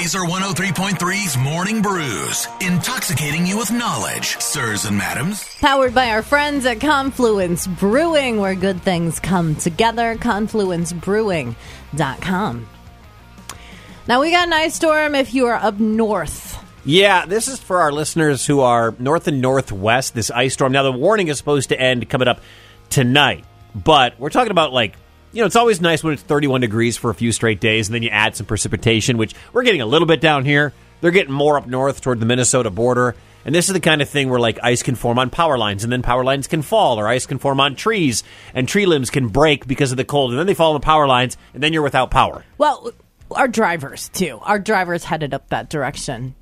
Lazer 103.3's Morning Brews, intoxicating you with knowledge, sirs and madams. Powered by our friends at Confluence Brewing, where good things come together. ConfluenceBrewing.com. Now, we got an ice storm if you are up north. Yeah, this is for our listeners who are north and northwest, this ice storm. Now, the warning is supposed to end coming up tonight, but we're talking about like, you know, it's always nice when it's 31 degrees for a few straight days, and then you add some precipitation, which we're getting a little bit down here. They're getting more up north toward the Minnesota border. And this is the kind of thing where like ice can form on power lines, and then power lines can fall, or ice can form on trees, and tree limbs can break because of the cold, and then they fall on the power lines, and then you're without power. Well, our drivers, too. Our drivers headed up that direction.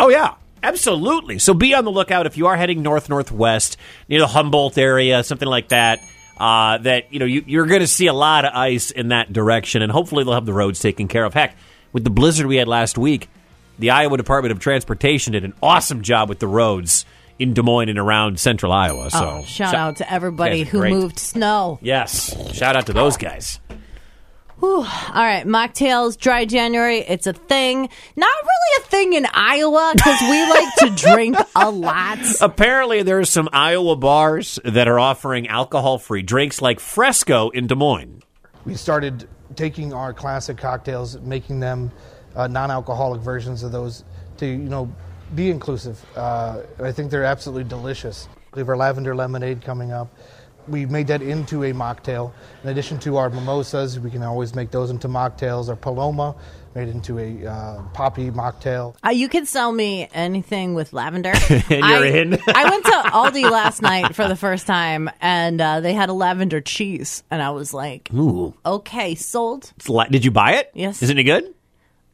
Oh yeah, absolutely. So be on the lookout if you are heading north northwest near the Humboldt area, something like that. Uh, that you know you, you're going to see a lot of ice in that direction, and hopefully they'll have the roads taken care of. Heck, with the blizzard we had last week, the Iowa Department of Transportation did an awesome job with the roads in Des Moines and around central Iowa. So Oh, shout out to everybody who great. moved snow. Yes, shout out to those guys. All right, mocktails, dry January, it's a thing. Not really a thing in Iowa because we like to drink a lot. Apparently, there's some Iowa bars that are offering alcohol-free drinks like Fresco in Des Moines. We started taking our classic cocktails, making them uh, non-alcoholic versions of those to you know be inclusive. Uh, I think they're absolutely delicious. We have our lavender lemonade coming up. We made that into a mocktail. In addition to our mimosas, we can always make those into mocktails. Our Paloma made into a uh, poppy mocktail. Uh, you can sell me anything with lavender. And you're I, in. I went to Aldi last night for the first time, and uh, they had a lavender cheese, and I was like, Ooh. "Okay, sold." It's li- Did you buy it? Yes. Isn't it any good?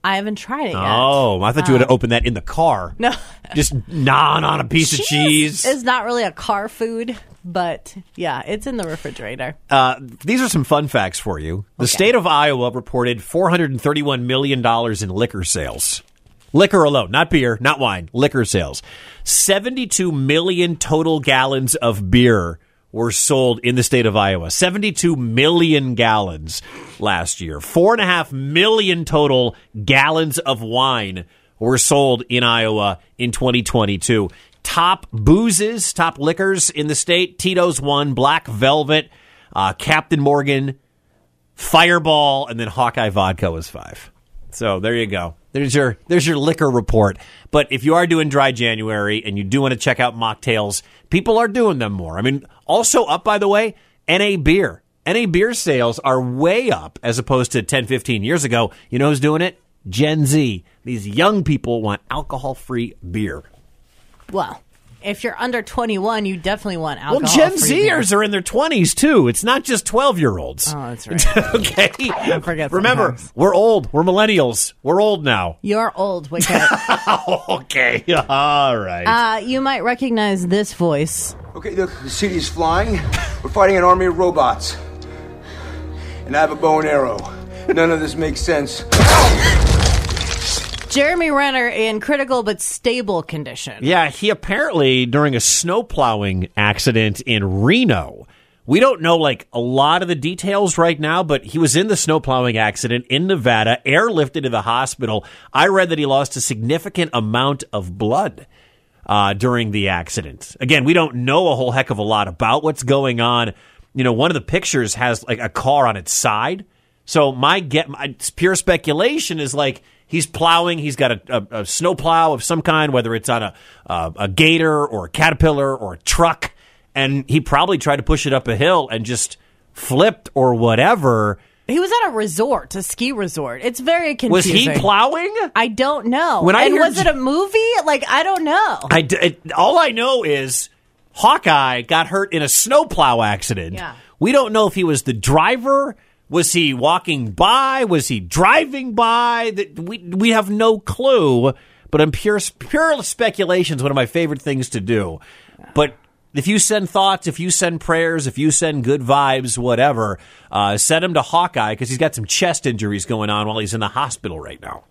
I haven't tried it yet. Oh, I thought you would have opened that in the car. No, Just gnaw on a piece of cheese. It's not really a car food, but yeah, it's in the refrigerator. Uh, these are some fun facts for you. The state of Iowa reported $431 million in liquor sales. Liquor alone, not beer, not wine, liquor sales. 72 million total gallons of beer were sold in the state of Iowa. 72 million gallons last year. Four and a half million total gallons of wine were sold in Iowa in 2022. Top boozes, top liquors in the state Tito's one, Black Velvet, uh, Captain Morgan, Fireball, and then Hawkeye Vodka was five. So there you go. There's your there's your liquor report. But if you are doing dry January and you do want to check out mocktails, people are doing them more. I mean, also up by the way, NA beer. NA beer sales are way up as opposed to 10, 15 years ago. You know who's doing it? Gen Z. These young people want alcohol-free beer. Well, if you're under 21, you definitely want alcohol. Well, alcohol. Gen Zers are in their 20s too. It's not just 12-year-olds. Oh, that's right. okay. I forget Remember, sometimes. we're old. We're millennials. We're old now. You're old, Wicket. okay. All right. uh, you might recognize this voice. Okay, look, the city's flying. We're fighting an army of robots. And I have a bow and arrow. None of this makes sense. Jeremy Renner in critical but stable condition. yeah, he apparently during a snow plowing accident in Reno. We don't know like a lot of the details right now, but he was in the snow plowing accident in Nevada, airlifted to the hospital. I read that he lost a significant amount of blood. uh, during the accident. Again, we don't know a whole heck of a lot about what's going on. You know, one of the pictures has like a car on its side. So my get, my pure speculation is like he's plowing. He's got a, a, a snow plow of some kind, whether it's on a uh, a gator or a caterpillar or a truck, and he probably tried to push it up a hill and just flipped or whatever. He was at a resort, a ski resort. It's very confusing. Was he plowing? I don't know. When I and hear was it a movie? Like I don't know. I d- it- all I know is Hawkeye got hurt in a snowplow accident. Yeah. We don't know if he was the driver. Was he walking by? Was he driving by? That we we have no clue. But I'm pure pure speculation is one of my favorite things to do. But if you send thoughts, if you send prayers, if you send good vibes, whatever, uh, send them to Hawkeye because he's got some chest injuries going on while he's in the hospital right now.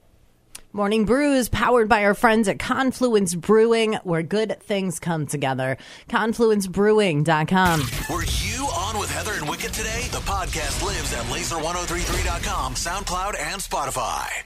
Morning Brews, powered by our friends at Confluence Brewing, where good things come together. ConfluenceBrewing.com. Were you on with Heather and Wicket today? The podcast lives at lazer1033.com, SoundCloud, and Spotify.